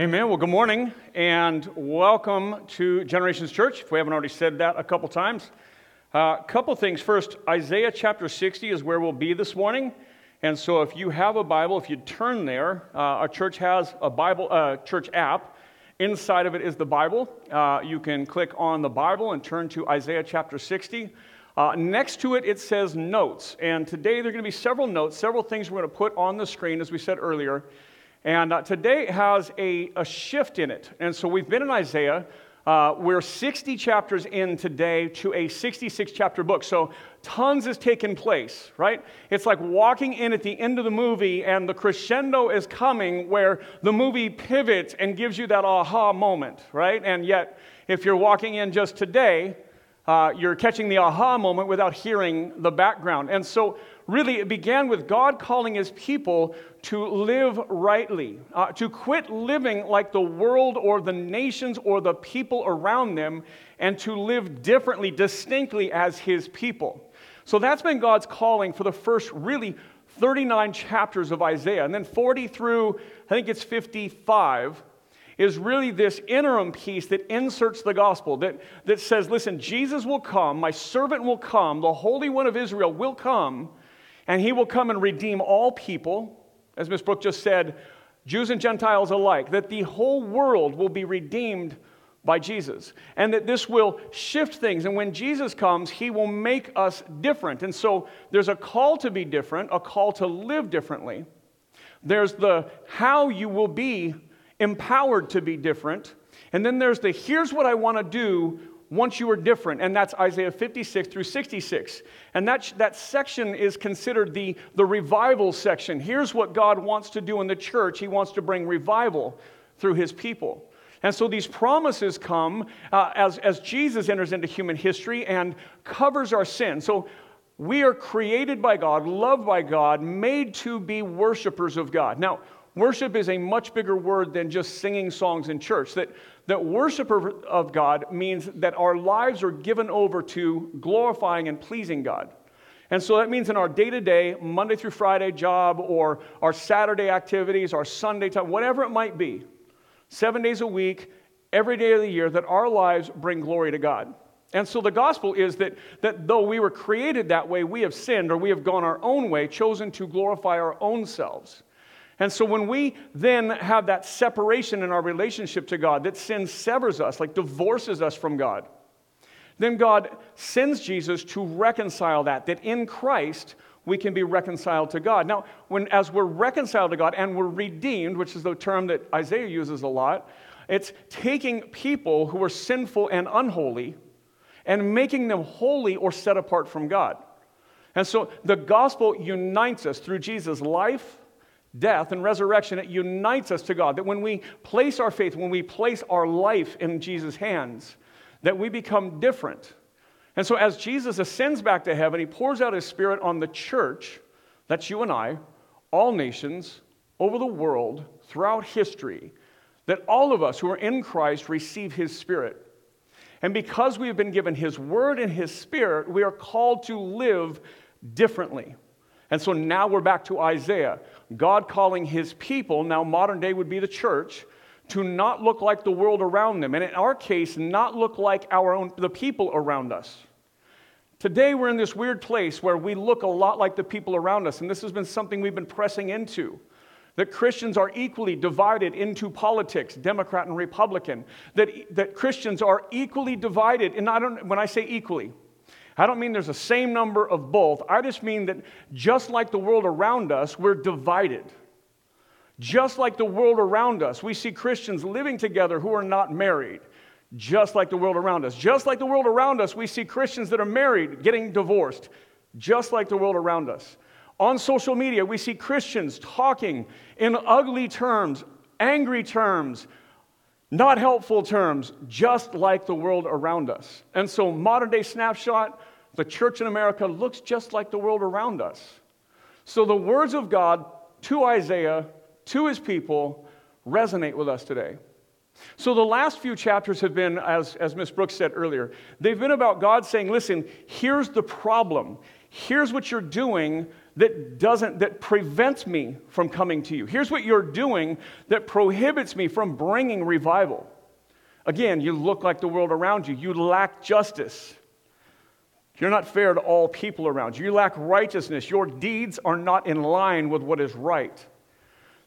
Amen. Well, good morning and welcome to Generations Church. If we haven't already said that a couple times, a uh, couple things. First, Isaiah chapter 60 is where we'll be this morning. And so, if you have a Bible, if you turn there, uh, our church has a Bible uh, church app. Inside of it is the Bible. Uh, you can click on the Bible and turn to Isaiah chapter 60. Uh, next to it, it says notes. And today, there are going to be several notes, several things we're going to put on the screen, as we said earlier. And uh, today has a, a shift in it. And so we've been in Isaiah. Uh, we're 60 chapters in today to a 66 chapter book. So tons has taken place, right? It's like walking in at the end of the movie and the crescendo is coming where the movie pivots and gives you that aha moment, right? And yet, if you're walking in just today, uh, you're catching the aha moment without hearing the background. And so, really, it began with God calling his people to live rightly, uh, to quit living like the world or the nations or the people around them, and to live differently, distinctly as his people. So, that's been God's calling for the first really 39 chapters of Isaiah. And then 40 through, I think it's 55 is really this interim piece that inserts the gospel, that, that says, listen, Jesus will come, my servant will come, the Holy One of Israel will come, and he will come and redeem all people. As Miss Brooke just said, Jews and Gentiles alike, that the whole world will be redeemed by Jesus, and that this will shift things. And when Jesus comes, he will make us different. And so there's a call to be different, a call to live differently. There's the how you will be empowered to be different. And then there's the here's what I want to do once you are different, and that's Isaiah 56 through 66. And that, that section is considered the, the revival section. Here's what God wants to do in the church He wants to bring revival through His people. And so these promises come uh, as, as Jesus enters into human history and covers our sin. So we are created by God, loved by God, made to be worshipers of God. Now, Worship is a much bigger word than just singing songs in church. That, that worship of God means that our lives are given over to glorifying and pleasing God. And so that means in our day to day, Monday through Friday job, or our Saturday activities, our Sunday time, whatever it might be, seven days a week, every day of the year, that our lives bring glory to God. And so the gospel is that, that though we were created that way, we have sinned or we have gone our own way, chosen to glorify our own selves. And so when we then have that separation in our relationship to God, that sin severs us, like divorces us from God, then God sends Jesus to reconcile that, that in Christ we can be reconciled to God. Now, when as we're reconciled to God and we're redeemed, which is the term that Isaiah uses a lot, it's taking people who are sinful and unholy and making them holy or set apart from God. And so the gospel unites us through Jesus' life, death and resurrection, it unites us to God. That when we place our faith, when we place our life in Jesus' hands, that we become different. And so, as Jesus ascends back to heaven, he pours out his spirit on the church, that's you and I, all nations, over the world, throughout history, that all of us who are in Christ receive his spirit. And because we have been given his word and his spirit, we are called to live differently. And so now we're back to Isaiah. God calling his people, now modern day would be the church, to not look like the world around them. And in our case, not look like our own, the people around us. Today, we're in this weird place where we look a lot like the people around us. And this has been something we've been pressing into that Christians are equally divided into politics, Democrat and Republican, that, that Christians are equally divided, and I don't, when I say equally, I don't mean there's the same number of both. I just mean that just like the world around us, we're divided. Just like the world around us, we see Christians living together who are not married. Just like the world around us. Just like the world around us, we see Christians that are married getting divorced. Just like the world around us. On social media, we see Christians talking in ugly terms, angry terms, not helpful terms, just like the world around us. And so, modern day snapshot the church in America looks just like the world around us. So the words of God to Isaiah, to his people, resonate with us today. So the last few chapters have been, as, as Ms. Brooks said earlier, they've been about God saying, listen, here's the problem. Here's what you're doing that doesn't that prevents me from coming to you. Here's what you're doing that prohibits me from bringing revival. Again, you look like the world around you. You lack justice. You're not fair to all people around you. You lack righteousness. Your deeds are not in line with what is right.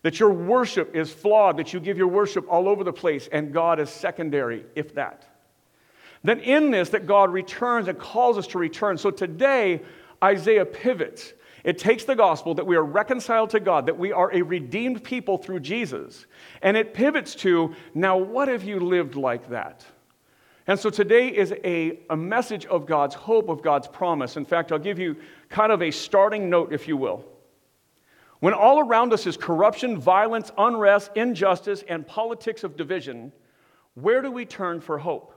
That your worship is flawed, that you give your worship all over the place, and God is secondary, if that. Then in this, that God returns and calls us to return. So today, Isaiah pivots. It takes the gospel that we are reconciled to God, that we are a redeemed people through Jesus, and it pivots to now, what have you lived like that? And so today is a, a message of God's hope, of God's promise. In fact, I'll give you kind of a starting note, if you will. When all around us is corruption, violence, unrest, injustice, and politics of division, where do we turn for hope?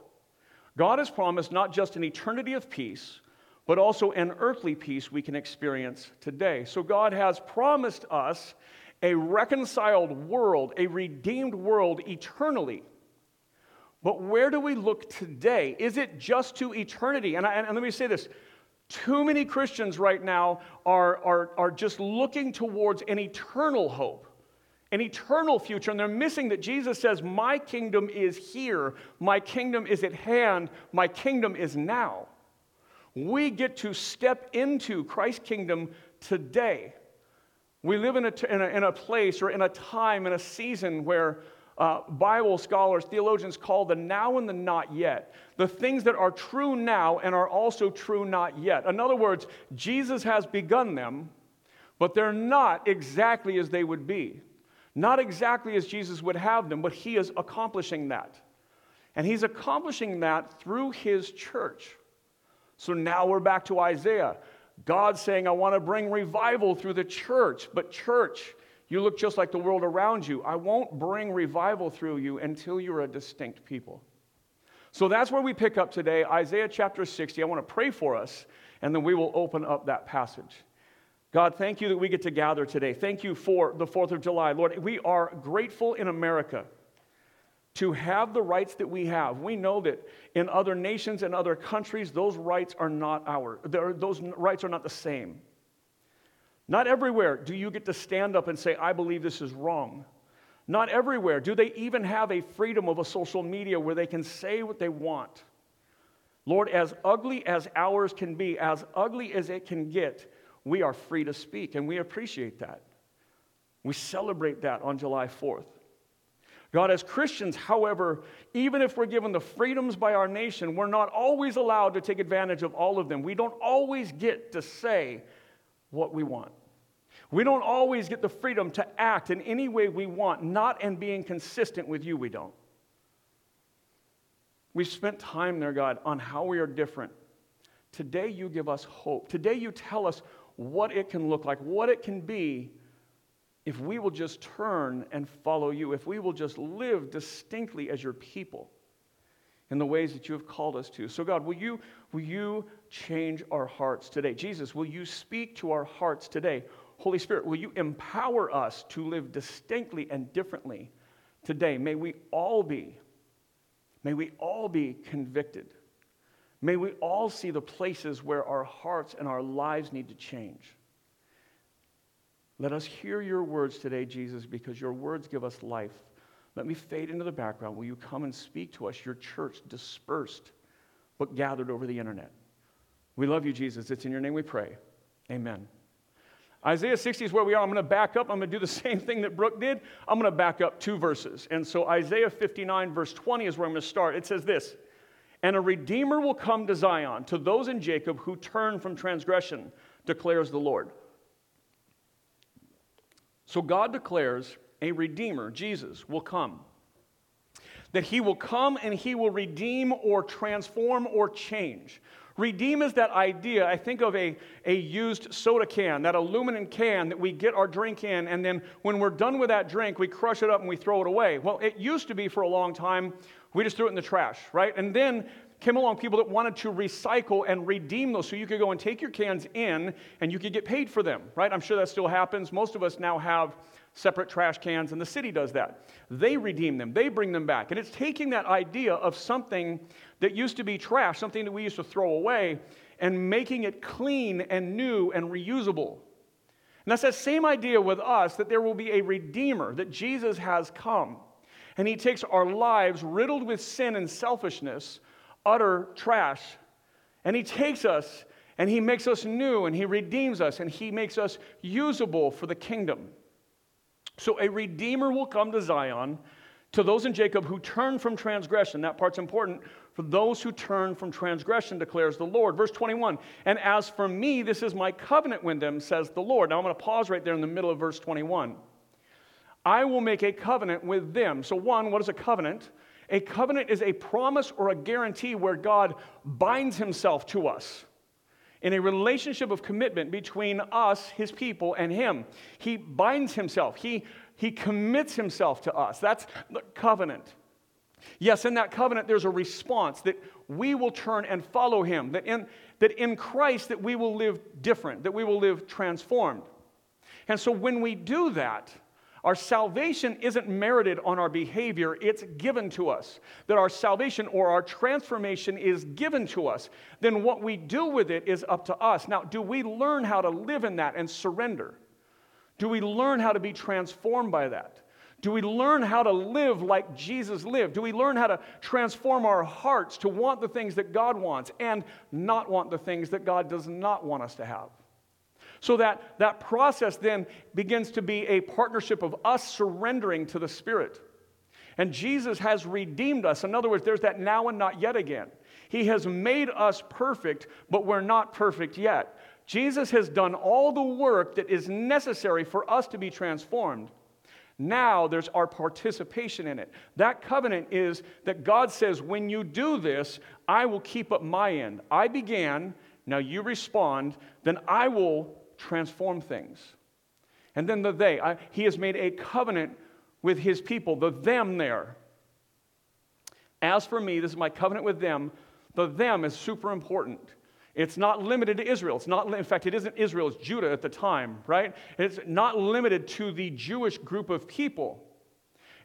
God has promised not just an eternity of peace, but also an earthly peace we can experience today. So God has promised us a reconciled world, a redeemed world eternally. But where do we look today? Is it just to eternity? And, I, and let me say this too many Christians right now are, are, are just looking towards an eternal hope, an eternal future, and they're missing that Jesus says, My kingdom is here, my kingdom is at hand, my kingdom is now. We get to step into Christ's kingdom today. We live in a, in a, in a place or in a time, in a season where uh, Bible scholars, theologians call the now and the not yet. The things that are true now and are also true not yet. In other words, Jesus has begun them, but they're not exactly as they would be. Not exactly as Jesus would have them, but he is accomplishing that. And he's accomplishing that through his church. So now we're back to Isaiah. God saying, I want to bring revival through the church. But, church, you look just like the world around you. I won't bring revival through you until you're a distinct people. So that's where we pick up today, Isaiah chapter 60. I want to pray for us, and then we will open up that passage. God, thank you that we get to gather today. Thank you for the 4th of July. Lord, we are grateful in America to have the rights that we have. We know that in other nations and other countries, those rights are not ours. Those rights are not the same. Not everywhere do you get to stand up and say, I believe this is wrong. Not everywhere do they even have a freedom of a social media where they can say what they want. Lord, as ugly as ours can be, as ugly as it can get, we are free to speak, and we appreciate that. We celebrate that on July 4th. God, as Christians, however, even if we're given the freedoms by our nation, we're not always allowed to take advantage of all of them. We don't always get to say what we want. We don't always get the freedom to act in any way we want, not in being consistent with you, we don't. We've spent time there, God, on how we are different. Today, you give us hope. Today, you tell us what it can look like, what it can be if we will just turn and follow you, if we will just live distinctly as your people in the ways that you have called us to. So, God, will you, will you change our hearts today? Jesus, will you speak to our hearts today? Holy Spirit, will you empower us to live distinctly and differently today? May we all be, may we all be convicted. May we all see the places where our hearts and our lives need to change. Let us hear your words today, Jesus, because your words give us life. Let me fade into the background. Will you come and speak to us, your church dispersed but gathered over the internet? We love you, Jesus. It's in your name we pray. Amen. Isaiah 60 is where we are. I'm going to back up. I'm going to do the same thing that Brooke did. I'm going to back up two verses. And so Isaiah 59, verse 20 is where I'm going to start. It says this And a redeemer will come to Zion, to those in Jacob who turn from transgression, declares the Lord. So God declares a redeemer, Jesus, will come. That he will come and he will redeem or transform or change. Redeem is that idea. I think of a, a used soda can, that aluminum can that we get our drink in, and then when we're done with that drink, we crush it up and we throw it away. Well, it used to be for a long time, we just threw it in the trash, right? And then came along people that wanted to recycle and redeem those so you could go and take your cans in and you could get paid for them, right? I'm sure that still happens. Most of us now have separate trash cans, and the city does that. They redeem them, they bring them back. And it's taking that idea of something that used to be trash, something that we used to throw away, and making it clean and new and reusable. And that's that same idea with us that there will be a redeemer, that Jesus has come. And he takes our lives riddled with sin and selfishness, utter trash, and he takes us and he makes us new and he redeems us and he makes us usable for the kingdom. So a redeemer will come to Zion to those in Jacob who turn from transgression. That part's important. For those who turn from transgression, declares the Lord. Verse 21 And as for me, this is my covenant with them, says the Lord. Now I'm going to pause right there in the middle of verse 21. I will make a covenant with them. So, one, what is a covenant? A covenant is a promise or a guarantee where God binds himself to us in a relationship of commitment between us, his people, and him. He binds himself, he, he commits himself to us. That's the covenant. Yes, in that covenant, there's a response that we will turn and follow him, that in, that in Christ that we will live different, that we will live transformed. And so when we do that, our salvation isn't merited on our behavior, it's given to us. That our salvation or our transformation is given to us. Then what we do with it is up to us. Now, do we learn how to live in that and surrender? Do we learn how to be transformed by that? Do we learn how to live like Jesus lived? Do we learn how to transform our hearts to want the things that God wants and not want the things that God does not want us to have? So that, that process then begins to be a partnership of us surrendering to the Spirit. And Jesus has redeemed us. In other words, there's that now and not yet again. He has made us perfect, but we're not perfect yet. Jesus has done all the work that is necessary for us to be transformed. Now there's our participation in it. That covenant is that God says, when you do this, I will keep up my end. I began, now you respond, then I will transform things. And then the they, I, he has made a covenant with his people, the them there. As for me, this is my covenant with them. The them is super important. It's not limited to Israel. It's not, in fact, it isn't Israel, it's Judah at the time, right? It's not limited to the Jewish group of people.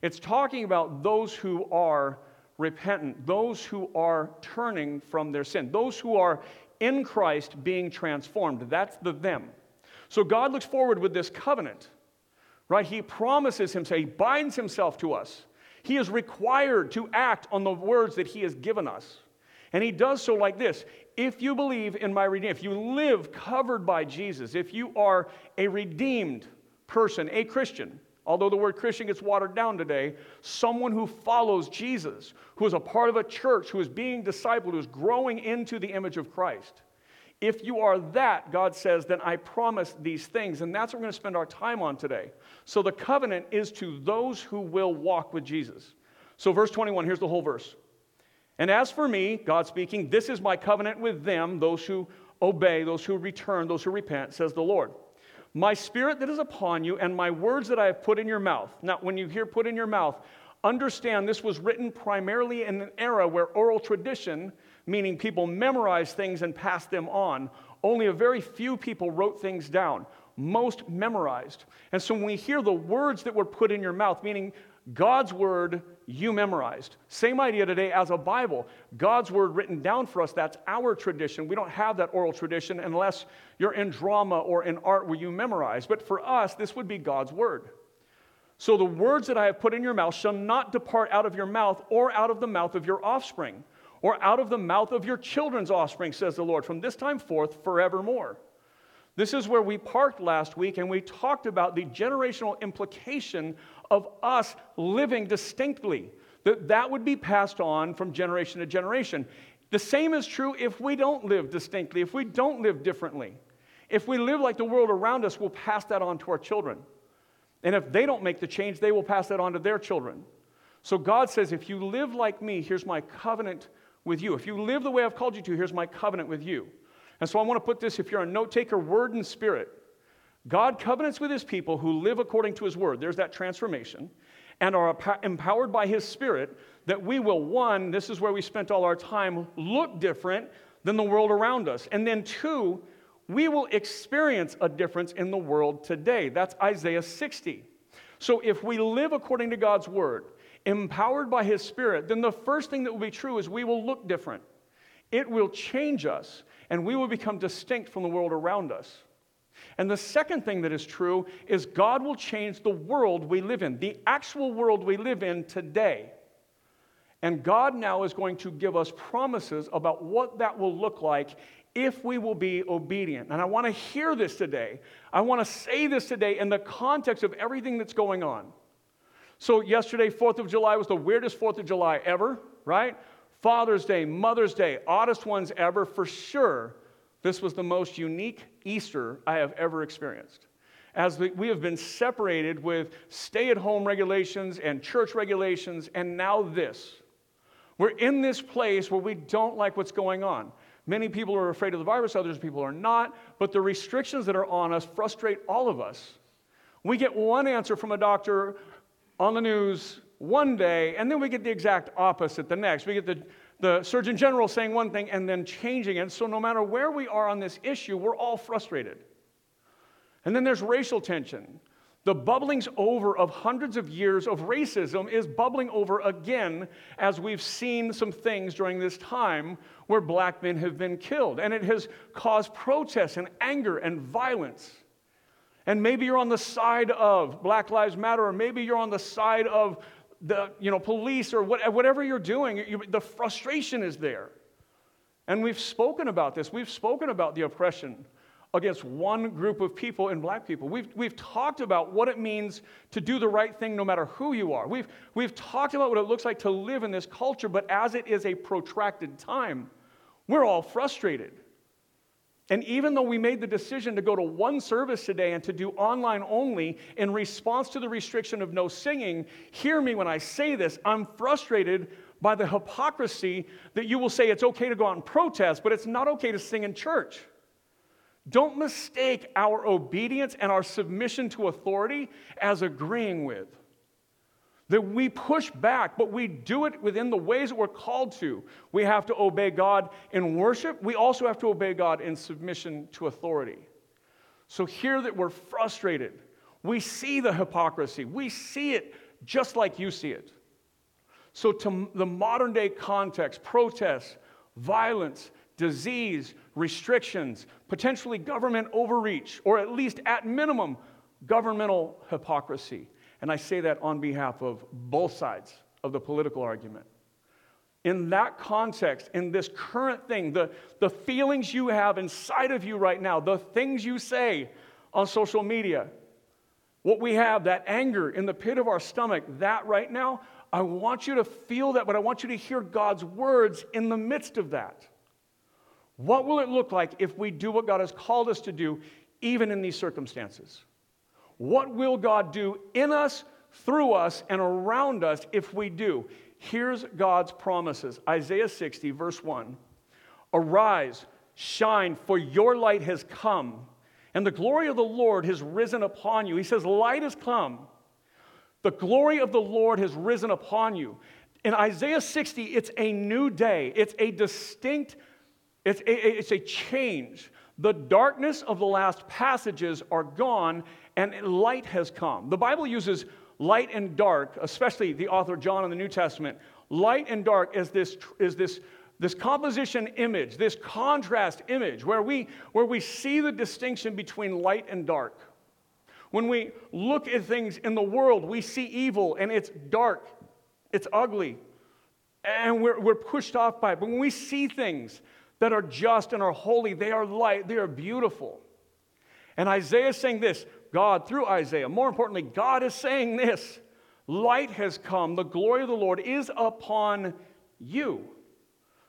It's talking about those who are repentant, those who are turning from their sin, those who are in Christ being transformed. That's the them. So God looks forward with this covenant, right? He promises himself, he binds himself to us. He is required to act on the words that he has given us. And he does so like this if you believe in my redeemed, if you live covered by Jesus, if you are a redeemed person, a Christian, although the word Christian gets watered down today, someone who follows Jesus, who is a part of a church, who is being discipled, who is growing into the image of Christ. If you are that, God says, then I promise these things. And that's what we're going to spend our time on today. So the covenant is to those who will walk with Jesus. So, verse 21, here's the whole verse. And as for me, God speaking, this is my covenant with them, those who obey, those who return, those who repent, says the Lord. My spirit that is upon you and my words that I have put in your mouth. Now, when you hear put in your mouth, understand this was written primarily in an era where oral tradition meaning people memorized things and passed them on. Only a very few people wrote things down, most memorized. And so when we hear the words that were put in your mouth, meaning God's word you memorized. Same idea today as a Bible. God's word written down for us, that's our tradition. We don't have that oral tradition unless you're in drama or in art where you memorize. But for us, this would be God's word. So the words that I have put in your mouth shall not depart out of your mouth or out of the mouth of your offspring or out of the mouth of your children's offspring, says the Lord, from this time forth forevermore. This is where we parked last week and we talked about the generational implication of us living distinctly, that that would be passed on from generation to generation. The same is true if we don't live distinctly, if we don't live differently. If we live like the world around us, we'll pass that on to our children. And if they don't make the change, they will pass that on to their children. So God says, if you live like me, here's my covenant with you. If you live the way I've called you to, here's my covenant with you. And so I want to put this if you're a note taker, word and spirit. God covenants with his people who live according to his word. There's that transformation. And are empowered by his spirit that we will, one, this is where we spent all our time, look different than the world around us. And then, two, we will experience a difference in the world today. That's Isaiah 60. So if we live according to God's word, empowered by His Spirit, then the first thing that will be true is we will look different. It will change us, and we will become distinct from the world around us. And the second thing that is true is God will change the world we live in, the actual world we live in today. And God now is going to give us promises about what that will look like if we will be obedient. And I want to hear this today. I want to say this today in the context of everything that's going on. So, yesterday, 4th of July, was the weirdest 4th of July ever, right? Father's Day, Mother's Day, oddest ones ever, for sure. This was the most unique Easter I have ever experienced. As we have been separated with stay at home regulations and church regulations, and now this. We're in this place where we don't like what's going on. Many people are afraid of the virus, others people are not, but the restrictions that are on us frustrate all of us. We get one answer from a doctor on the news one day, and then we get the exact opposite the next. We get the, the Surgeon General saying one thing and then changing it. So, no matter where we are on this issue, we're all frustrated. And then there's racial tension. The bubblings over of hundreds of years of racism is bubbling over again as we've seen some things during this time where black men have been killed. And it has caused protests and anger and violence. And maybe you're on the side of Black Lives Matter, or maybe you're on the side of the you know, police, or whatever you're doing. You, the frustration is there. And we've spoken about this. We've spoken about the oppression against one group of people and black people. We've, we've talked about what it means to do the right thing no matter who you are. We've, we've talked about what it looks like to live in this culture, but as it is a protracted time, we're all frustrated. And even though we made the decision to go to one service today and to do online only in response to the restriction of no singing, hear me when I say this. I'm frustrated by the hypocrisy that you will say it's okay to go out and protest, but it's not okay to sing in church. Don't mistake our obedience and our submission to authority as agreeing with. That we push back, but we do it within the ways that we're called to. We have to obey God in worship. We also have to obey God in submission to authority. So, here that we're frustrated, we see the hypocrisy. We see it just like you see it. So, to the modern day context, protests, violence, disease, restrictions, potentially government overreach, or at least at minimum, governmental hypocrisy. And I say that on behalf of both sides of the political argument. In that context, in this current thing, the, the feelings you have inside of you right now, the things you say on social media, what we have, that anger in the pit of our stomach, that right now, I want you to feel that, but I want you to hear God's words in the midst of that. What will it look like if we do what God has called us to do, even in these circumstances? What will God do in us, through us, and around us if we do? Here's God's promises Isaiah 60, verse 1 Arise, shine, for your light has come, and the glory of the Lord has risen upon you. He says, Light has come. The glory of the Lord has risen upon you. In Isaiah 60, it's a new day, it's a distinct it's, it's a change. The darkness of the last passages are gone and light has come. The Bible uses light and dark, especially the author John in the New Testament. Light and dark is this, is this, this composition image, this contrast image, where we, where we see the distinction between light and dark. When we look at things in the world, we see evil and it's dark, it's ugly, and we're, we're pushed off by it. But when we see things that are just and are holy. They are light, they are beautiful. And Isaiah is saying this God, through Isaiah, more importantly, God is saying this light has come, the glory of the Lord is upon you.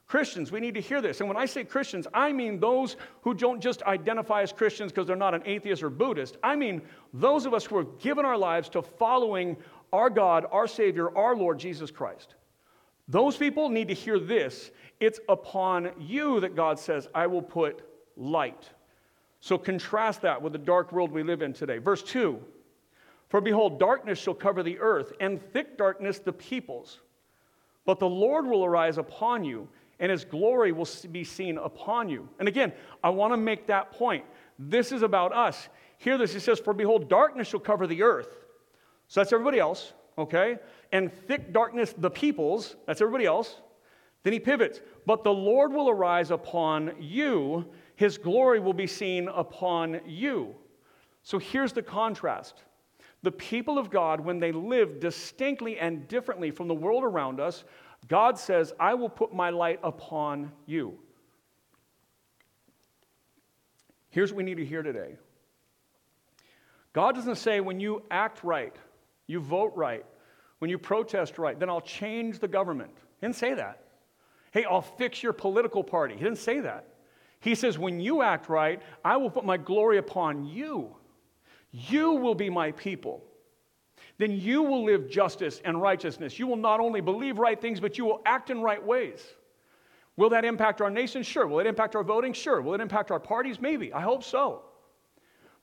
Christians, we need to hear this. And when I say Christians, I mean those who don't just identify as Christians because they're not an atheist or Buddhist. I mean those of us who have given our lives to following our God, our Savior, our Lord Jesus Christ. Those people need to hear this it's upon you that God says, I will put light. So contrast that with the dark world we live in today. Verse 2 For behold, darkness shall cover the earth, and thick darkness the peoples. But the Lord will arise upon you, and his glory will be seen upon you. And again, I want to make that point. This is about us. Hear this. He says, For behold, darkness shall cover the earth. So that's everybody else, okay? And thick darkness the peoples. That's everybody else. Then he pivots, but the Lord will arise upon you, his glory will be seen upon you. So here's the contrast. The people of God, when they live distinctly and differently from the world around us, God says, I will put my light upon you. Here's what we need to hear today God doesn't say, when you act right, you vote right, when you protest right, then I'll change the government. He didn't say that. Hey, I'll fix your political party. He didn't say that. He says, when you act right, I will put my glory upon you. You will be my people. Then you will live justice and righteousness. You will not only believe right things, but you will act in right ways. Will that impact our nation? Sure. Will it impact our voting? Sure. Will it impact our parties? Maybe. I hope so.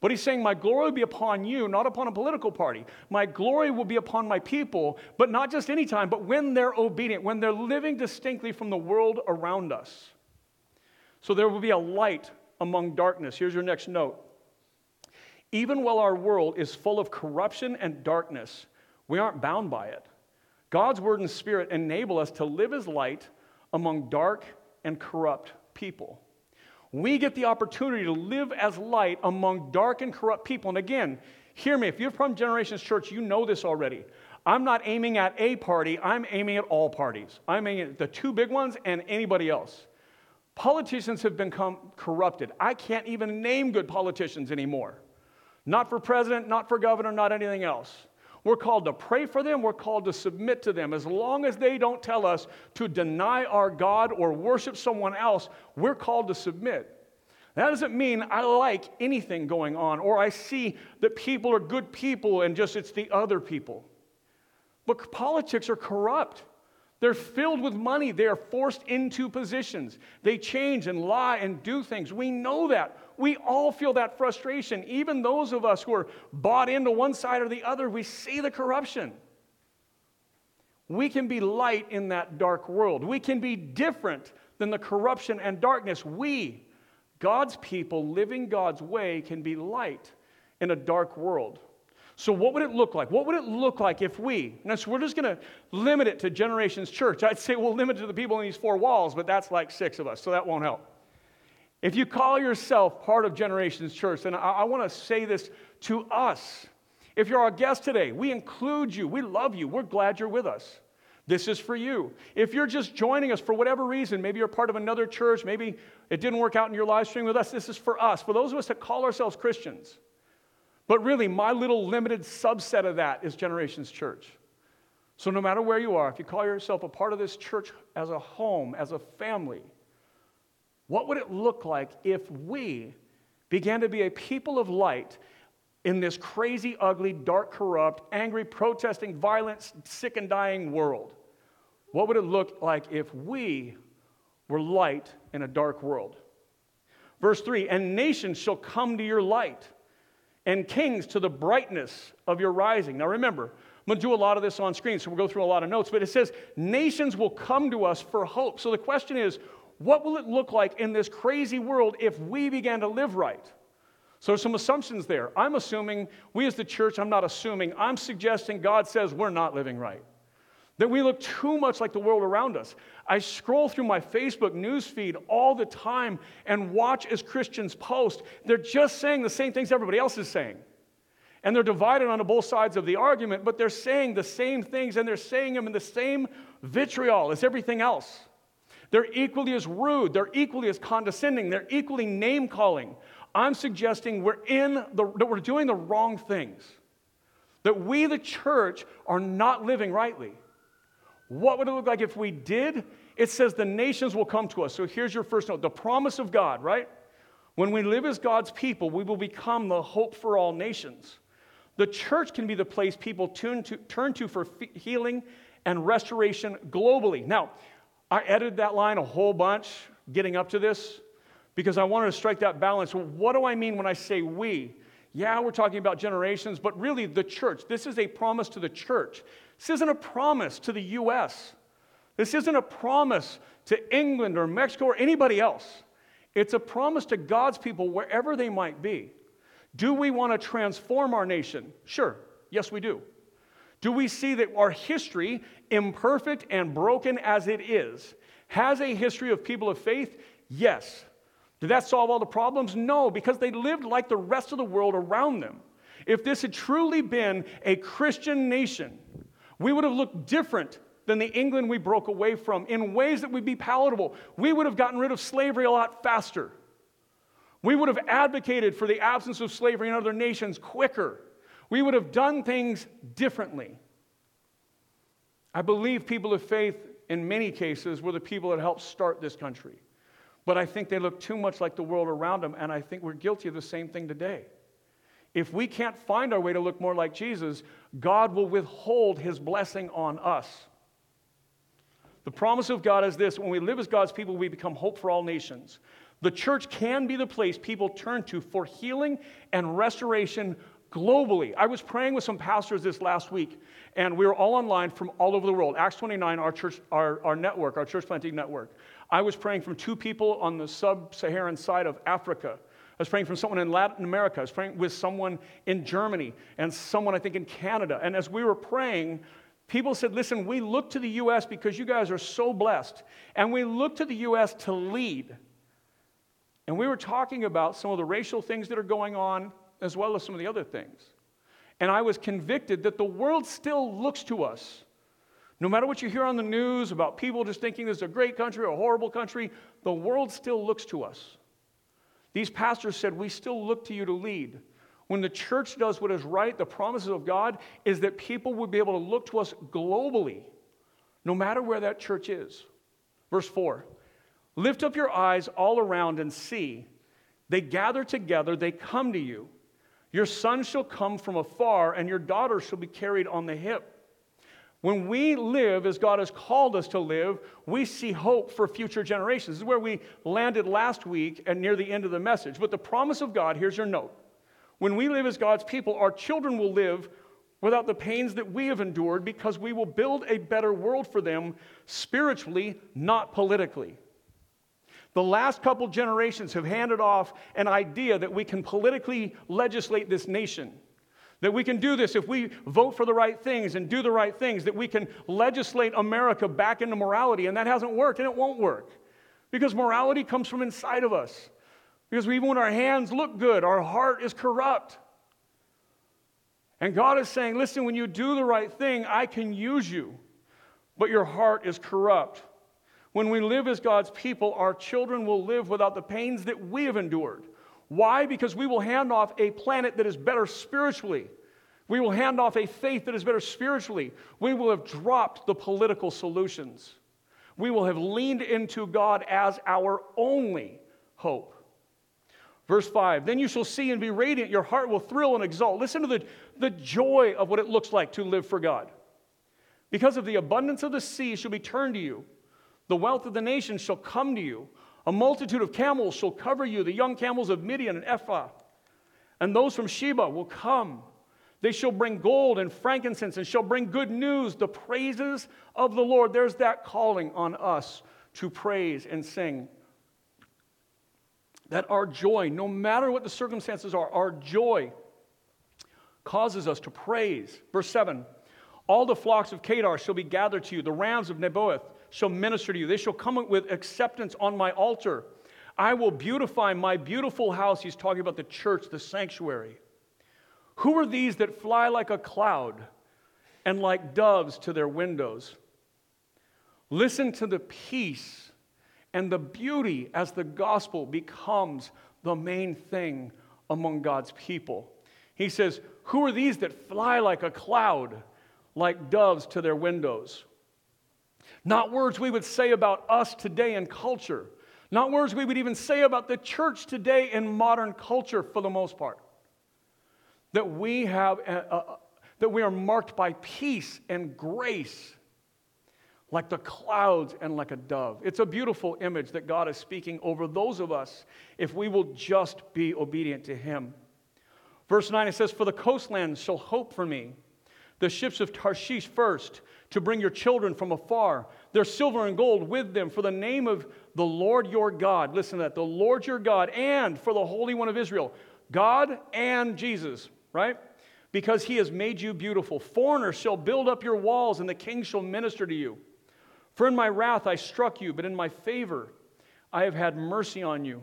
But he's saying, My glory will be upon you, not upon a political party. My glory will be upon my people, but not just any time, but when they're obedient, when they're living distinctly from the world around us. So there will be a light among darkness. Here's your next note. Even while our world is full of corruption and darkness, we aren't bound by it. God's word and spirit enable us to live as light among dark and corrupt people. We get the opportunity to live as light among dark and corrupt people. And again, hear me, if you're from Generations Church, you know this already. I'm not aiming at a party, I'm aiming at all parties. I'm aiming at the two big ones and anybody else. Politicians have become corrupted. I can't even name good politicians anymore. Not for president, not for governor, not anything else. We're called to pray for them. We're called to submit to them. As long as they don't tell us to deny our God or worship someone else, we're called to submit. That doesn't mean I like anything going on or I see that people are good people and just it's the other people. But politics are corrupt. They're filled with money. They are forced into positions. They change and lie and do things. We know that. We all feel that frustration. Even those of us who are bought into one side or the other, we see the corruption. We can be light in that dark world. We can be different than the corruption and darkness. We, God's people living God's way, can be light in a dark world. So, what would it look like? What would it look like if we, now, so we're just going to limit it to Generations Church. I'd say we'll limit it to the people in these four walls, but that's like six of us, so that won't help. If you call yourself part of Generations Church, and I, I want to say this to us. If you're our guest today, we include you. We love you. We're glad you're with us. This is for you. If you're just joining us for whatever reason, maybe you're part of another church, maybe it didn't work out in your live stream with us, this is for us. For those of us that call ourselves Christians, but really, my little limited subset of that is Generations Church. So, no matter where you are, if you call yourself a part of this church as a home, as a family, what would it look like if we began to be a people of light in this crazy, ugly, dark, corrupt, angry, protesting, violent, sick, and dying world? What would it look like if we were light in a dark world? Verse 3 And nations shall come to your light and kings to the brightness of your rising. Now remember, I'm going to do a lot of this on screen, so we'll go through a lot of notes, but it says, Nations will come to us for hope. So the question is, what will it look like in this crazy world if we began to live right? So, there's some assumptions there. I'm assuming, we as the church, I'm not assuming, I'm suggesting God says we're not living right that we look too much like the world around us. I scroll through my Facebook news feed all the time and watch as Christians post. They're just saying the same things everybody else is saying. And they're divided on both sides of the argument, but they're saying the same things and they're saying them in the same vitriol as everything else. They're equally as rude, they're equally as condescending, they're equally name calling. I'm suggesting we're in the, that we're doing the wrong things. That we, the church, are not living rightly. What would it look like if we did? It says the nations will come to us. So here's your first note the promise of God, right? When we live as God's people, we will become the hope for all nations. The church can be the place people turn to, turn to for healing and restoration globally. Now, I edited that line a whole bunch getting up to this because I wanted to strike that balance. what do I mean when I say we? Yeah, we're talking about generations, but really the church. This is a promise to the church. This isn't a promise to the US. This isn't a promise to England or Mexico or anybody else. It's a promise to God's people wherever they might be. Do we want to transform our nation? Sure. Yes, we do. Do we see that our history, imperfect and broken as it is, has a history of people of faith? Yes. Did that solve all the problems? No, because they lived like the rest of the world around them. If this had truly been a Christian nation, we would have looked different than the England we broke away from in ways that would be palatable. We would have gotten rid of slavery a lot faster. We would have advocated for the absence of slavery in other nations quicker. We would have done things differently. I believe people of faith, in many cases, were the people that helped start this country. But I think they look too much like the world around them, and I think we're guilty of the same thing today. If we can't find our way to look more like Jesus, God will withhold his blessing on us. The promise of God is this when we live as God's people, we become hope for all nations. The church can be the place people turn to for healing and restoration globally. I was praying with some pastors this last week, and we were all online from all over the world. Acts 29, our church, our, our network, our church planting network. I was praying from two people on the sub Saharan side of Africa. I was praying from someone in Latin America. I was praying with someone in Germany and someone, I think, in Canada. And as we were praying, people said, Listen, we look to the U.S. because you guys are so blessed. And we look to the U.S. to lead. And we were talking about some of the racial things that are going on, as well as some of the other things. And I was convicted that the world still looks to us. No matter what you hear on the news about people just thinking this is a great country or a horrible country, the world still looks to us. These pastors said, We still look to you to lead. When the church does what is right, the promises of God is that people will be able to look to us globally, no matter where that church is. Verse 4 Lift up your eyes all around and see. They gather together, they come to you. Your son shall come from afar, and your daughter shall be carried on the hip. When we live as God has called us to live, we see hope for future generations. This is where we landed last week and near the end of the message. But the promise of God, here's your note. When we live as God's people, our children will live without the pains that we have endured because we will build a better world for them spiritually, not politically. The last couple generations have handed off an idea that we can politically legislate this nation. That we can do this if we vote for the right things and do the right things, that we can legislate America back into morality, and that hasn't worked and it won't work. Because morality comes from inside of us. Because even when our hands look good, our heart is corrupt. And God is saying, listen, when you do the right thing, I can use you, but your heart is corrupt. When we live as God's people, our children will live without the pains that we have endured. Why? Because we will hand off a planet that is better spiritually. We will hand off a faith that is better spiritually. We will have dropped the political solutions. We will have leaned into God as our only hope. Verse 5 Then you shall see and be radiant. Your heart will thrill and exult. Listen to the, the joy of what it looks like to live for God. Because of the abundance of the sea shall be turned to you, the wealth of the nations shall come to you. A multitude of camels shall cover you, the young camels of Midian and Ephah. And those from Sheba will come. They shall bring gold and frankincense and shall bring good news, the praises of the Lord. There's that calling on us to praise and sing. That our joy, no matter what the circumstances are, our joy causes us to praise. Verse 7 All the flocks of Kedar shall be gathered to you, the rams of Nebaioth shall minister to you. They shall come with acceptance on my altar. I will beautify my beautiful house. He's talking about the church, the sanctuary. Who are these that fly like a cloud and like doves to their windows? Listen to the peace and the beauty as the gospel becomes the main thing among God's people. He says, Who are these that fly like a cloud, like doves to their windows? Not words we would say about us today in culture. Not words we would even say about the church today in modern culture for the most part. That we have a, a, that we are marked by peace and grace like the clouds and like a dove. It's a beautiful image that God is speaking over those of us if we will just be obedient to him. Verse 9 it says for the coastlands shall hope for me. The ships of Tarshish first to bring your children from afar, their silver and gold with them, for the name of the Lord your God. Listen to that the Lord your God, and for the Holy One of Israel. God and Jesus, right? Because he has made you beautiful. Foreigners shall build up your walls, and the king shall minister to you. For in my wrath I struck you, but in my favor I have had mercy on you.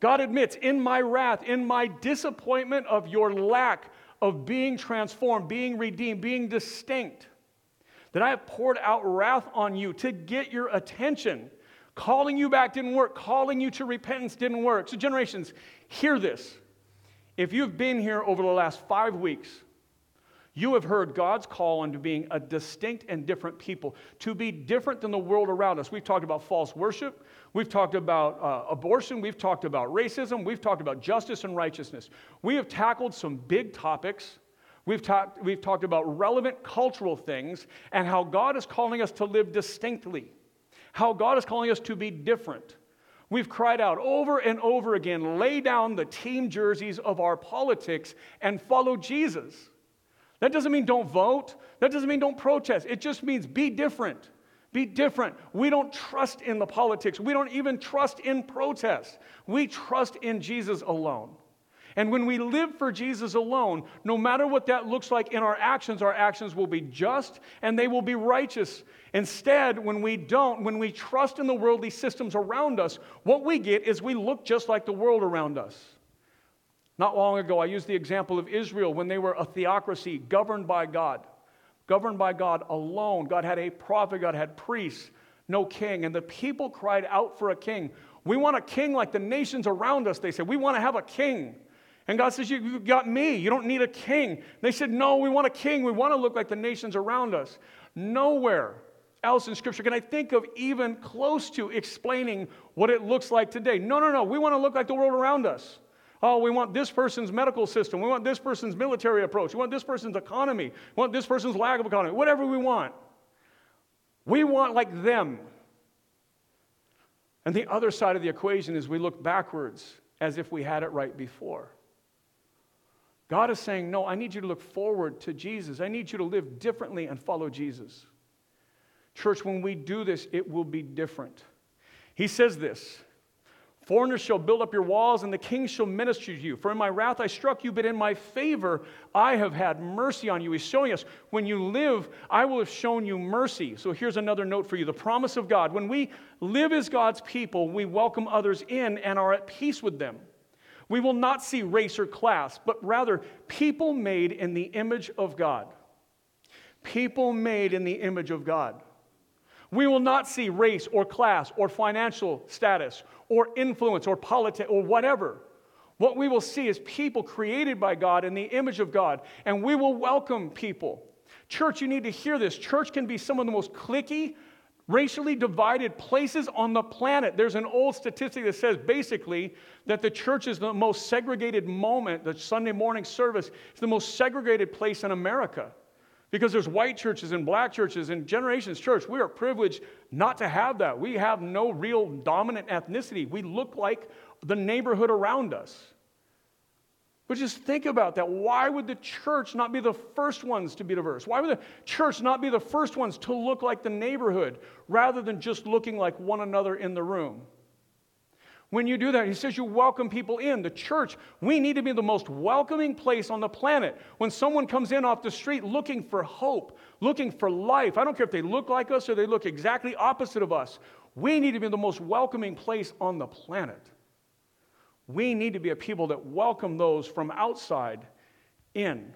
God admits, in my wrath, in my disappointment of your lack of being transformed, being redeemed, being distinct, that I have poured out wrath on you to get your attention. Calling you back didn't work. Calling you to repentance didn't work. So, generations, hear this. If you've been here over the last five weeks, you have heard God's call into being a distinct and different people, to be different than the world around us. We've talked about false worship. We've talked about uh, abortion. We've talked about racism. We've talked about justice and righteousness. We have tackled some big topics. We've, talked, we've talked about relevant cultural things and how God is calling us to live distinctly, how God is calling us to be different. We've cried out over and over again lay down the team jerseys of our politics and follow Jesus. That doesn't mean don't vote. That doesn't mean don't protest. It just means be different. Be different. We don't trust in the politics. We don't even trust in protest. We trust in Jesus alone. And when we live for Jesus alone, no matter what that looks like in our actions, our actions will be just and they will be righteous. Instead, when we don't, when we trust in the worldly systems around us, what we get is we look just like the world around us. Not long ago, I used the example of Israel when they were a theocracy governed by God, governed by God alone. God had a prophet, God had priests, no king. And the people cried out for a king. We want a king like the nations around us, they said. We want to have a king. And God says, You got me. You don't need a king. They said, No, we want a king. We want to look like the nations around us. Nowhere else in Scripture can I think of even close to explaining what it looks like today. No, no, no. We want to look like the world around us. Oh, we want this person's medical system. We want this person's military approach. We want this person's economy. We want this person's lack of economy. Whatever we want. We want like them. And the other side of the equation is we look backwards as if we had it right before. God is saying, No, I need you to look forward to Jesus. I need you to live differently and follow Jesus. Church, when we do this, it will be different. He says this Foreigners shall build up your walls, and the king shall minister to you. For in my wrath I struck you, but in my favor I have had mercy on you. He's showing us when you live, I will have shown you mercy. So here's another note for you the promise of God. When we live as God's people, we welcome others in and are at peace with them. We will not see race or class, but rather people made in the image of God. People made in the image of God. We will not see race or class or financial status or influence or politics or whatever. What we will see is people created by God in the image of God, and we will welcome people. Church, you need to hear this. Church can be some of the most cliquey, racially divided places on the planet. There's an old statistic that says basically that the church is the most segregated moment, the Sunday morning service is the most segregated place in America. Because there's white churches and black churches and generations church. We are privileged not to have that. We have no real dominant ethnicity. We look like the neighborhood around us. But just think about that. Why would the church not be the first ones to be diverse? Why would the church not be the first ones to look like the neighborhood rather than just looking like one another in the room? when you do that. He says you welcome people in. The church, we need to be the most welcoming place on the planet. When someone comes in off the street looking for hope, looking for life, I don't care if they look like us or they look exactly opposite of us, we need to be the most welcoming place on the planet. We need to be a people that welcome those from outside in.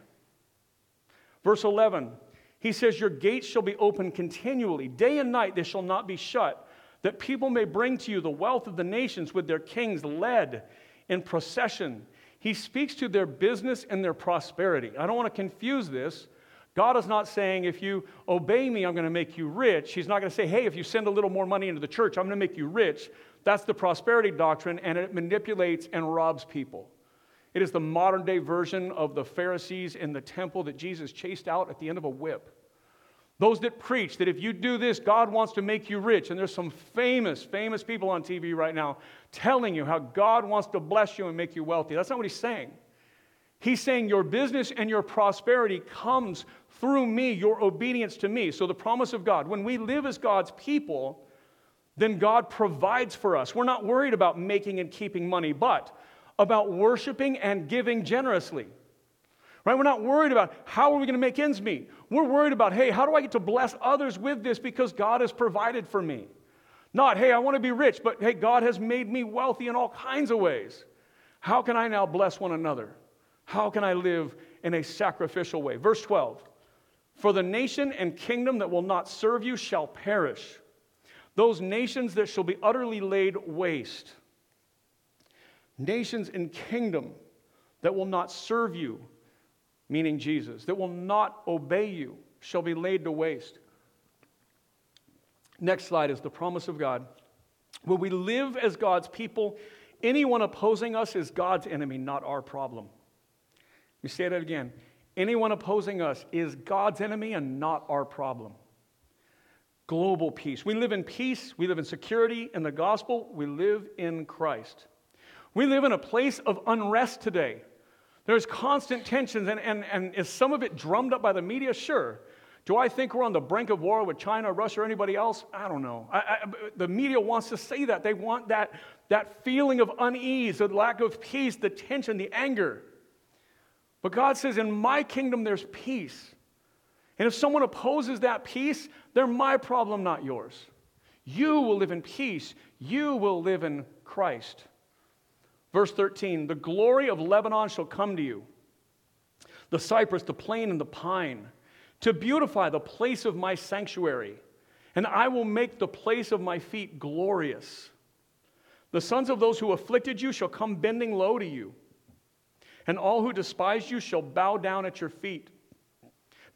Verse 11, he says, Your gates shall be open continually. Day and night they shall not be shut that people may bring to you the wealth of the nations with their kings led in procession. He speaks to their business and their prosperity. I don't want to confuse this. God is not saying, if you obey me, I'm going to make you rich. He's not going to say, hey, if you send a little more money into the church, I'm going to make you rich. That's the prosperity doctrine, and it manipulates and robs people. It is the modern day version of the Pharisees in the temple that Jesus chased out at the end of a whip. Those that preach that if you do this, God wants to make you rich. And there's some famous, famous people on TV right now telling you how God wants to bless you and make you wealthy. That's not what he's saying. He's saying your business and your prosperity comes through me, your obedience to me. So the promise of God, when we live as God's people, then God provides for us. We're not worried about making and keeping money, but about worshiping and giving generously. Right? We're not worried about how are we going to make ends meet. We're worried about, hey, how do I get to bless others with this because God has provided for me? Not, hey, I want to be rich, but hey, God has made me wealthy in all kinds of ways. How can I now bless one another? How can I live in a sacrificial way? Verse 12 For the nation and kingdom that will not serve you shall perish, those nations that shall be utterly laid waste. Nations and kingdom that will not serve you, meaning Jesus, that will not obey you, shall be laid to waste. Next slide is the promise of God. Will we live as God's people? Anyone opposing us is God's enemy, not our problem. Let me say that again. Anyone opposing us is God's enemy and not our problem. Global peace. We live in peace, we live in security in the gospel, we live in Christ. We live in a place of unrest today. There's constant tensions, and, and, and is some of it drummed up by the media? Sure. Do I think we're on the brink of war with China, Russia, or anybody else? I don't know. I, I, the media wants to say that. They want that, that feeling of unease, the lack of peace, the tension, the anger. But God says, In my kingdom, there's peace. And if someone opposes that peace, they're my problem, not yours. You will live in peace, you will live in Christ. Verse 13 The glory of Lebanon shall come to you, the cypress, the plane, and the pine, to beautify the place of my sanctuary, and I will make the place of my feet glorious. The sons of those who afflicted you shall come bending low to you, and all who despised you shall bow down at your feet.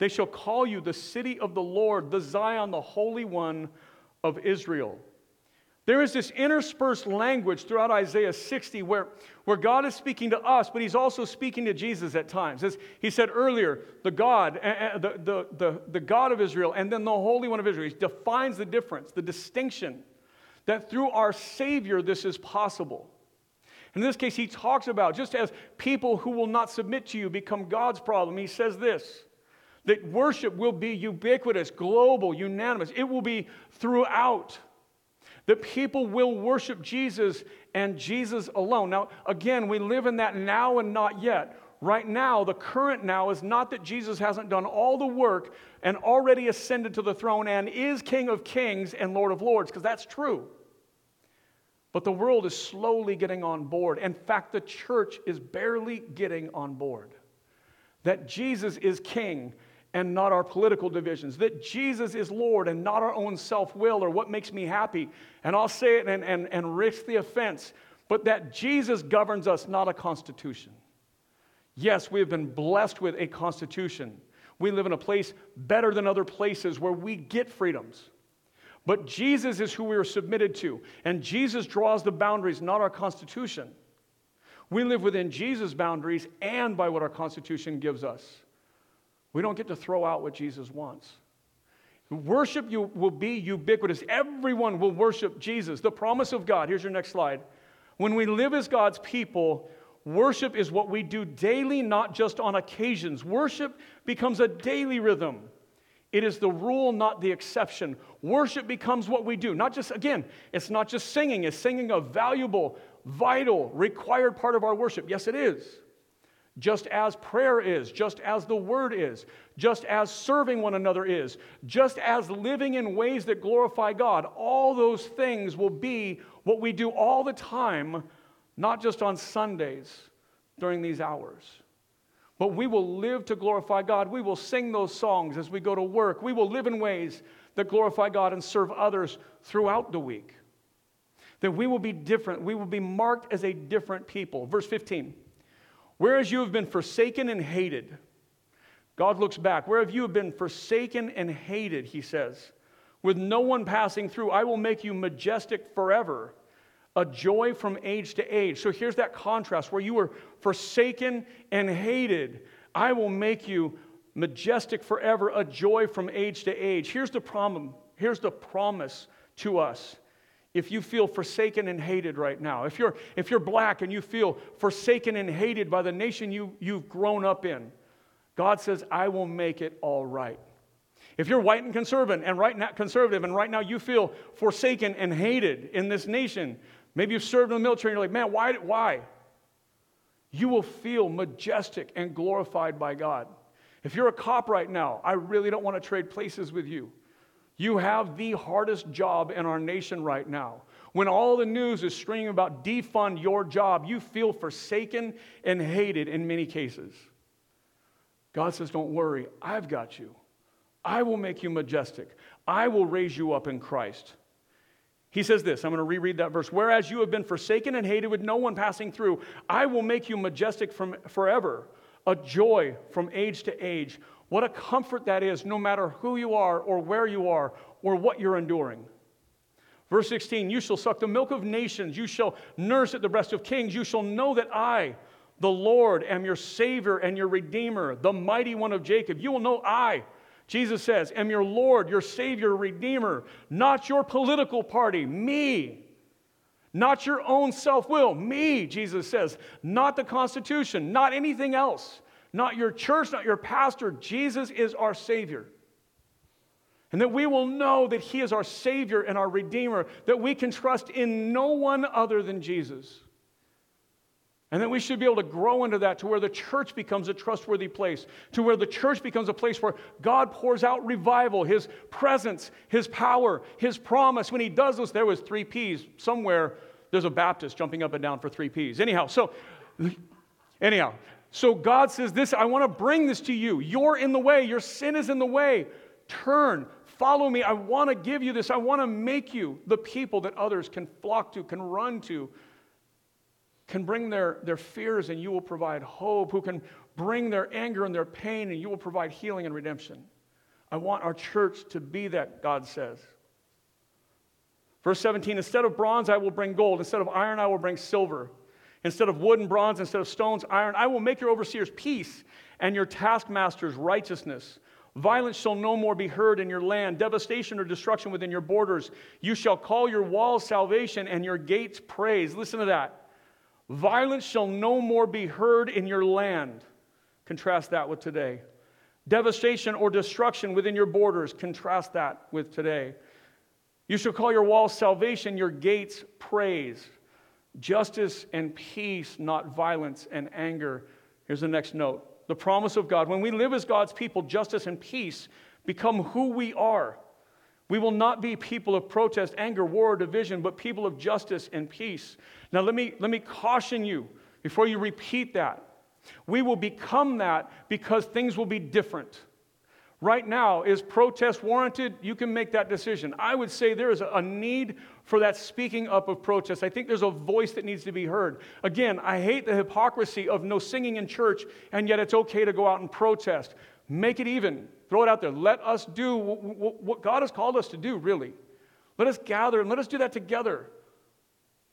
They shall call you the city of the Lord, the Zion, the Holy One of Israel. There is this interspersed language throughout Isaiah 60 where, where God is speaking to us, but he's also speaking to Jesus at times. As he said earlier, the God, eh, eh, the, the, the, the God of Israel, and then the Holy One of Israel. He defines the difference, the distinction, that through our Savior this is possible. In this case, he talks about just as people who will not submit to you become God's problem, he says this that worship will be ubiquitous, global, unanimous. It will be throughout that people will worship Jesus and Jesus alone. Now, again, we live in that now and not yet. Right now, the current now is not that Jesus hasn't done all the work and already ascended to the throne and is King of kings and Lord of lords, because that's true. But the world is slowly getting on board. In fact, the church is barely getting on board. That Jesus is king and not our political divisions, that Jesus is Lord and not our own self will or what makes me happy. And I'll say it and, and, and risk the offense, but that Jesus governs us, not a constitution. Yes, we have been blessed with a constitution. We live in a place better than other places where we get freedoms. But Jesus is who we are submitted to, and Jesus draws the boundaries, not our constitution. We live within Jesus' boundaries and by what our constitution gives us. We don't get to throw out what Jesus wants. Worship you will be ubiquitous. Everyone will worship Jesus. The promise of God. Here's your next slide. When we live as God's people, worship is what we do daily, not just on occasions. Worship becomes a daily rhythm. It is the rule, not the exception. Worship becomes what we do. Not just, again, it's not just singing, it's singing a valuable, vital, required part of our worship. Yes, it is just as prayer is, just as the word is, just as serving one another is, just as living in ways that glorify God. All those things will be what we do all the time, not just on Sundays during these hours. But we will live to glorify God. We will sing those songs as we go to work. We will live in ways that glorify God and serve others throughout the week. That we will be different. We will be marked as a different people. Verse 15. Whereas you have been forsaken and hated, God looks back. Where have you been forsaken and hated, he says, with no one passing through, I will make you majestic forever, a joy from age to age. So here's that contrast where you were forsaken and hated. I will make you majestic forever, a joy from age to age. Here's the problem. Here's the promise to us if you feel forsaken and hated right now, if you're, if you're black and you feel forsaken and hated by the nation you, you've grown up in, God says, I will make it all right. If you're white and conservative and right now, conservative and right now you feel forsaken and hated in this nation, maybe you've served in the military and you're like, man, why? why? You will feel majestic and glorified by God. If you're a cop right now, I really don't want to trade places with you. You have the hardest job in our nation right now. When all the news is streaming about defund your job, you feel forsaken and hated in many cases. God says, Don't worry, I've got you. I will make you majestic. I will raise you up in Christ. He says this, I'm going to reread that verse. Whereas you have been forsaken and hated with no one passing through, I will make you majestic from forever, a joy from age to age. What a comfort that is, no matter who you are or where you are or what you're enduring. Verse 16, you shall suck the milk of nations, you shall nurse at the breast of kings, you shall know that I, the Lord, am your Savior and your Redeemer, the mighty one of Jacob. You will know I, Jesus says, am your Lord, your Savior, Redeemer, not your political party, me. Not your own self will, me, Jesus says. Not the Constitution, not anything else. Not your church, not your pastor. Jesus is our Savior. And that we will know that He is our Savior and our Redeemer, that we can trust in no one other than Jesus. And that we should be able to grow into that to where the church becomes a trustworthy place, to where the church becomes a place where God pours out revival, His presence, His power, His promise. When He does this, there was three P's. Somewhere there's a Baptist jumping up and down for three P's. Anyhow, so, anyhow, so God says this, I want to bring this to you. You're in the way, your sin is in the way. Turn, follow me. I want to give you this. I want to make you the people that others can flock to, can run to can bring their, their fears and you will provide hope, who can bring their anger and their pain and you will provide healing and redemption. I want our church to be that, God says. Verse 17 Instead of bronze, I will bring gold. Instead of iron, I will bring silver. Instead of wood and bronze, instead of stones, iron, I will make your overseers peace and your taskmasters righteousness. Violence shall no more be heard in your land, devastation or destruction within your borders. You shall call your walls salvation and your gates praise. Listen to that. Violence shall no more be heard in your land. Contrast that with today. Devastation or destruction within your borders. Contrast that with today. You shall call your walls salvation, your gates praise. Justice and peace, not violence and anger. Here's the next note. The promise of God. When we live as God's people, justice and peace become who we are. We will not be people of protest, anger, war, or division, but people of justice and peace. Now, let me, let me caution you before you repeat that. We will become that because things will be different. Right now, is protest warranted? You can make that decision. I would say there is a need for that speaking up of protest. I think there's a voice that needs to be heard. Again, I hate the hypocrisy of no singing in church, and yet it's okay to go out and protest. Make it even. Throw it out there. Let us do what God has called us to do, really. Let us gather and let us do that together.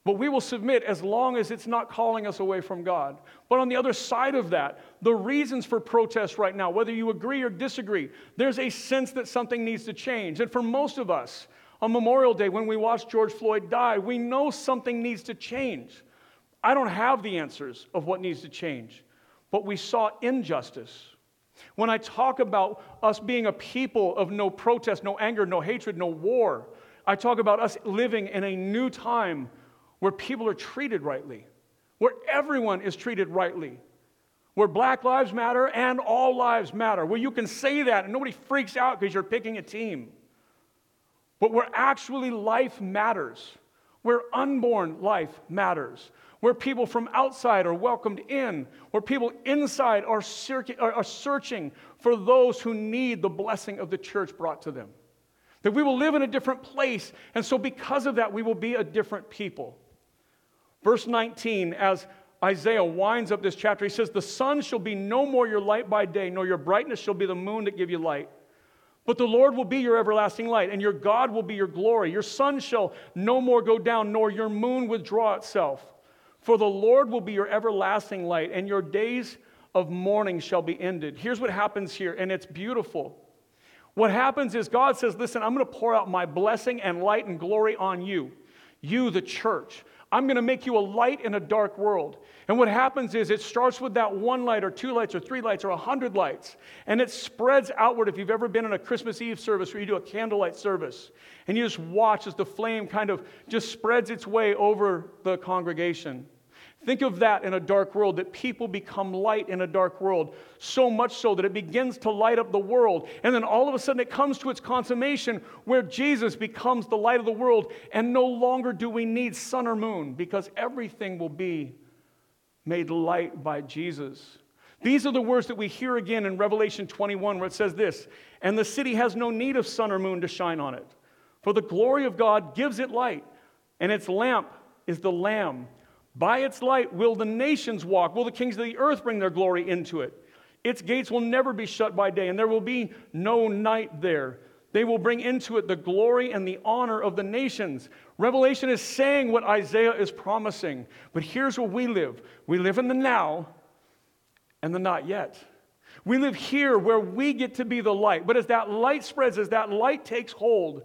But we will submit as long as it's not calling us away from God. But on the other side of that, the reasons for protest right now, whether you agree or disagree, there's a sense that something needs to change. And for most of us, on Memorial Day, when we watch George Floyd die, we know something needs to change. I don't have the answers of what needs to change, but we saw injustice. When I talk about us being a people of no protest, no anger, no hatred, no war, I talk about us living in a new time where people are treated rightly, where everyone is treated rightly, where black lives matter and all lives matter, where you can say that and nobody freaks out because you're picking a team, but where actually life matters, where unborn life matters, where people from outside are welcomed in, where people inside are, are searching for those who need the blessing of the church brought to them. That we will live in a different place, and so because of that, we will be a different people. Verse 19, as Isaiah winds up this chapter, he says, The sun shall be no more your light by day, nor your brightness shall be the moon that give you light. But the Lord will be your everlasting light, and your God will be your glory. Your sun shall no more go down, nor your moon withdraw itself. For the Lord will be your everlasting light, and your days of mourning shall be ended. Here's what happens here, and it's beautiful. What happens is God says, Listen, I'm going to pour out my blessing and light and glory on you, you, the church. I'm going to make you a light in a dark world. And what happens is it starts with that one light or two lights or three lights or a hundred lights. And it spreads outward. If you've ever been in a Christmas Eve service where you do a candlelight service and you just watch as the flame kind of just spreads its way over the congregation. Think of that in a dark world, that people become light in a dark world, so much so that it begins to light up the world. And then all of a sudden it comes to its consummation where Jesus becomes the light of the world, and no longer do we need sun or moon because everything will be made light by Jesus. These are the words that we hear again in Revelation 21, where it says this And the city has no need of sun or moon to shine on it, for the glory of God gives it light, and its lamp is the Lamb. By its light will the nations walk, will the kings of the earth bring their glory into it. Its gates will never be shut by day, and there will be no night there. They will bring into it the glory and the honor of the nations. Revelation is saying what Isaiah is promising. But here's where we live we live in the now and the not yet. We live here where we get to be the light. But as that light spreads, as that light takes hold,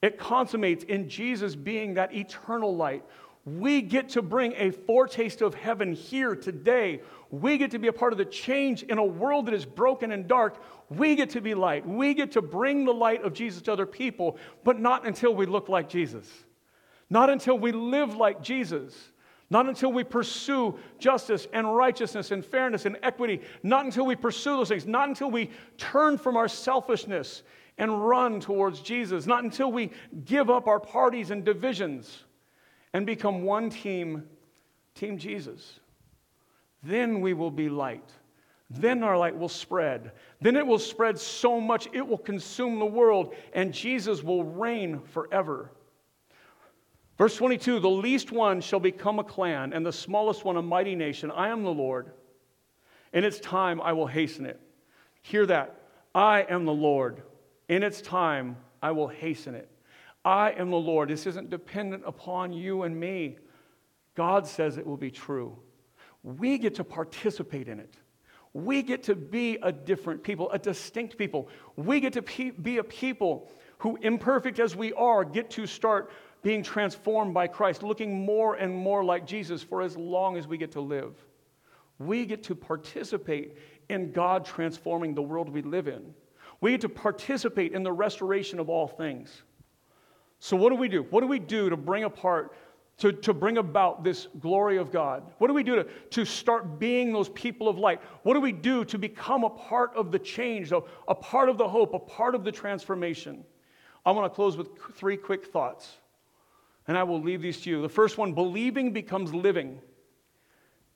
it consummates in Jesus being that eternal light. We get to bring a foretaste of heaven here today. We get to be a part of the change in a world that is broken and dark. We get to be light. We get to bring the light of Jesus to other people, but not until we look like Jesus. Not until we live like Jesus. Not until we pursue justice and righteousness and fairness and equity. Not until we pursue those things. Not until we turn from our selfishness and run towards Jesus. Not until we give up our parties and divisions and become one team, Team Jesus. Then we will be light. Then our light will spread. Then it will spread so much it will consume the world, and Jesus will reign forever. Verse 22 The least one shall become a clan, and the smallest one a mighty nation. I am the Lord. In its time, I will hasten it. Hear that. I am the Lord. In its time, I will hasten it. I am the Lord. This isn't dependent upon you and me. God says it will be true. We get to participate in it. We get to be a different people, a distinct people. We get to be a people who, imperfect as we are, get to start being transformed by Christ, looking more and more like Jesus for as long as we get to live. We get to participate in God transforming the world we live in. We get to participate in the restoration of all things. So, what do we do? What do we do to bring apart, to, to bring about this glory of God? What do we do to, to start being those people of light? What do we do to become a part of the change, a, a part of the hope, a part of the transformation? I want to close with three quick thoughts. And I will leave these to you. The first one believing becomes living.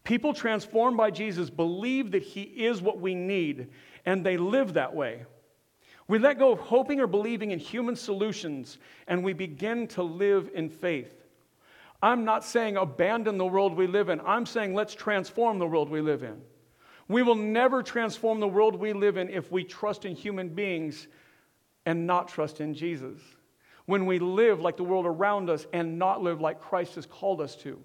People transformed by Jesus believe that He is what we need, and they live that way. We let go of hoping or believing in human solutions, and we begin to live in faith. I'm not saying abandon the world we live in, I'm saying let's transform the world we live in. We will never transform the world we live in if we trust in human beings and not trust in Jesus when we live like the world around us and not live like Christ has called us to.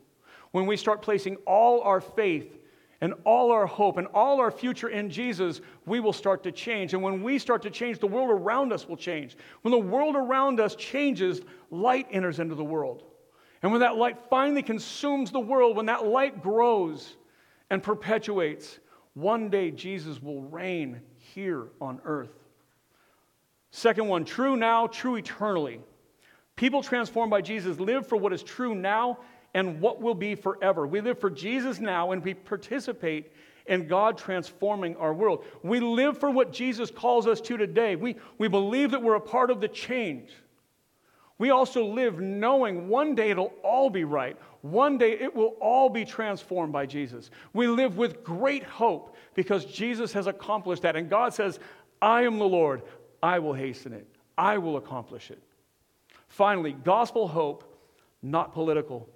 When we start placing all our faith and all our hope and all our future in Jesus, we will start to change. And when we start to change, the world around us will change. When the world around us changes, light enters into the world. And when that light finally consumes the world, when that light grows and perpetuates, one day Jesus will reign here on earth. Second one, true now, true eternally. People transformed by Jesus live for what is true now and what will be forever. We live for Jesus now and we participate in God transforming our world. We live for what Jesus calls us to today. We, we believe that we're a part of the change. We also live knowing one day it'll all be right. One day it will all be transformed by Jesus. We live with great hope because Jesus has accomplished that. And God says, I am the Lord. I will hasten it, I will accomplish it. Finally, gospel hope, not political.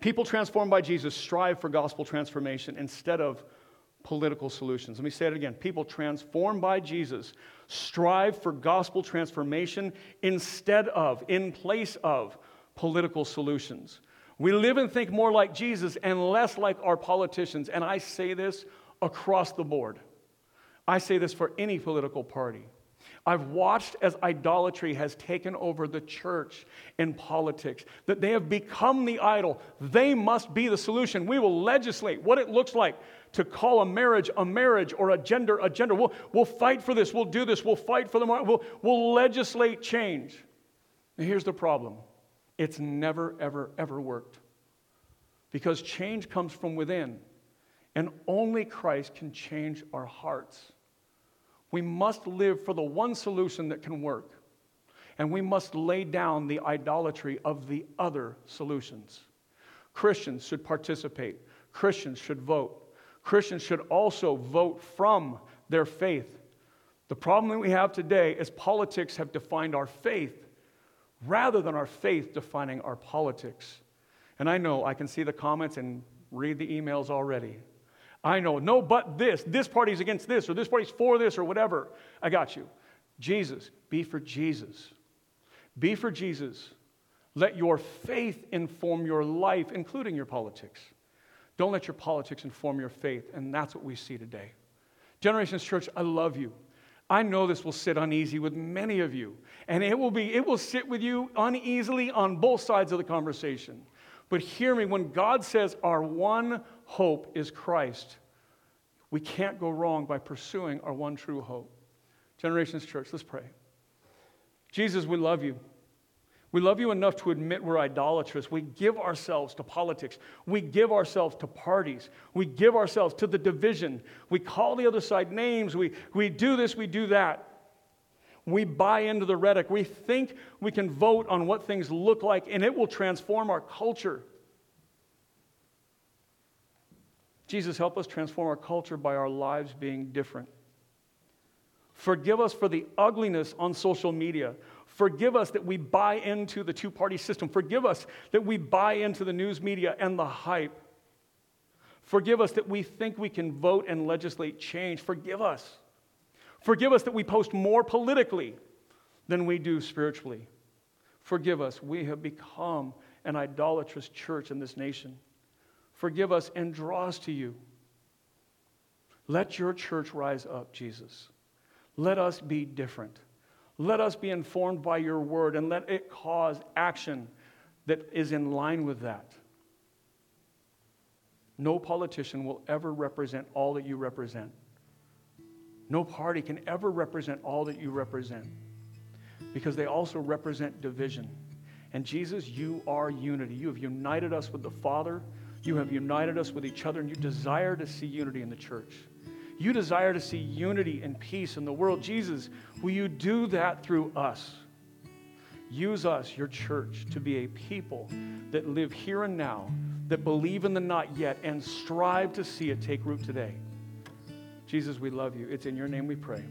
People transformed by Jesus strive for gospel transformation instead of political solutions. Let me say it again. People transformed by Jesus strive for gospel transformation instead of, in place of, political solutions. We live and think more like Jesus and less like our politicians. And I say this across the board. I say this for any political party. I've watched as idolatry has taken over the church in politics, that they have become the idol. They must be the solution. We will legislate what it looks like to call a marriage a marriage or a gender a gender. We'll, we'll fight for this. We'll do this. We'll fight for the we'll, we'll legislate change. And here's the problem it's never, ever, ever worked. because change comes from within, and only Christ can change our hearts. We must live for the one solution that can work, and we must lay down the idolatry of the other solutions. Christians should participate, Christians should vote. Christians should also vote from their faith. The problem that we have today is politics have defined our faith rather than our faith defining our politics. And I know I can see the comments and read the emails already. I know, no, but this, this party's against this, or this party's for this, or whatever. I got you. Jesus, be for Jesus. Be for Jesus. Let your faith inform your life, including your politics. Don't let your politics inform your faith, and that's what we see today. Generations Church, I love you. I know this will sit uneasy with many of you, and it will be it will sit with you uneasily on both sides of the conversation. But hear me, when God says our one hope is Christ, we can't go wrong by pursuing our one true hope. Generations Church, let's pray. Jesus, we love you. We love you enough to admit we're idolatrous. We give ourselves to politics. We give ourselves to parties. We give ourselves to the division. We call the other side names. We, we do this, we do that. We buy into the rhetoric. We think we can vote on what things look like and it will transform our culture. Jesus, help us transform our culture by our lives being different. Forgive us for the ugliness on social media. Forgive us that we buy into the two party system. Forgive us that we buy into the news media and the hype. Forgive us that we think we can vote and legislate change. Forgive us. Forgive us that we post more politically than we do spiritually. Forgive us. We have become an idolatrous church in this nation. Forgive us and draw us to you. Let your church rise up, Jesus. Let us be different. Let us be informed by your word and let it cause action that is in line with that. No politician will ever represent all that you represent. No party can ever represent all that you represent because they also represent division. And Jesus, you are unity. You have united us with the Father, you have united us with each other, and you desire to see unity in the church. You desire to see unity and peace in the world. Jesus, will you do that through us? Use us, your church, to be a people that live here and now, that believe in the not yet, and strive to see it take root today. Jesus, we love you. It's in your name we pray.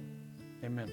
Amen.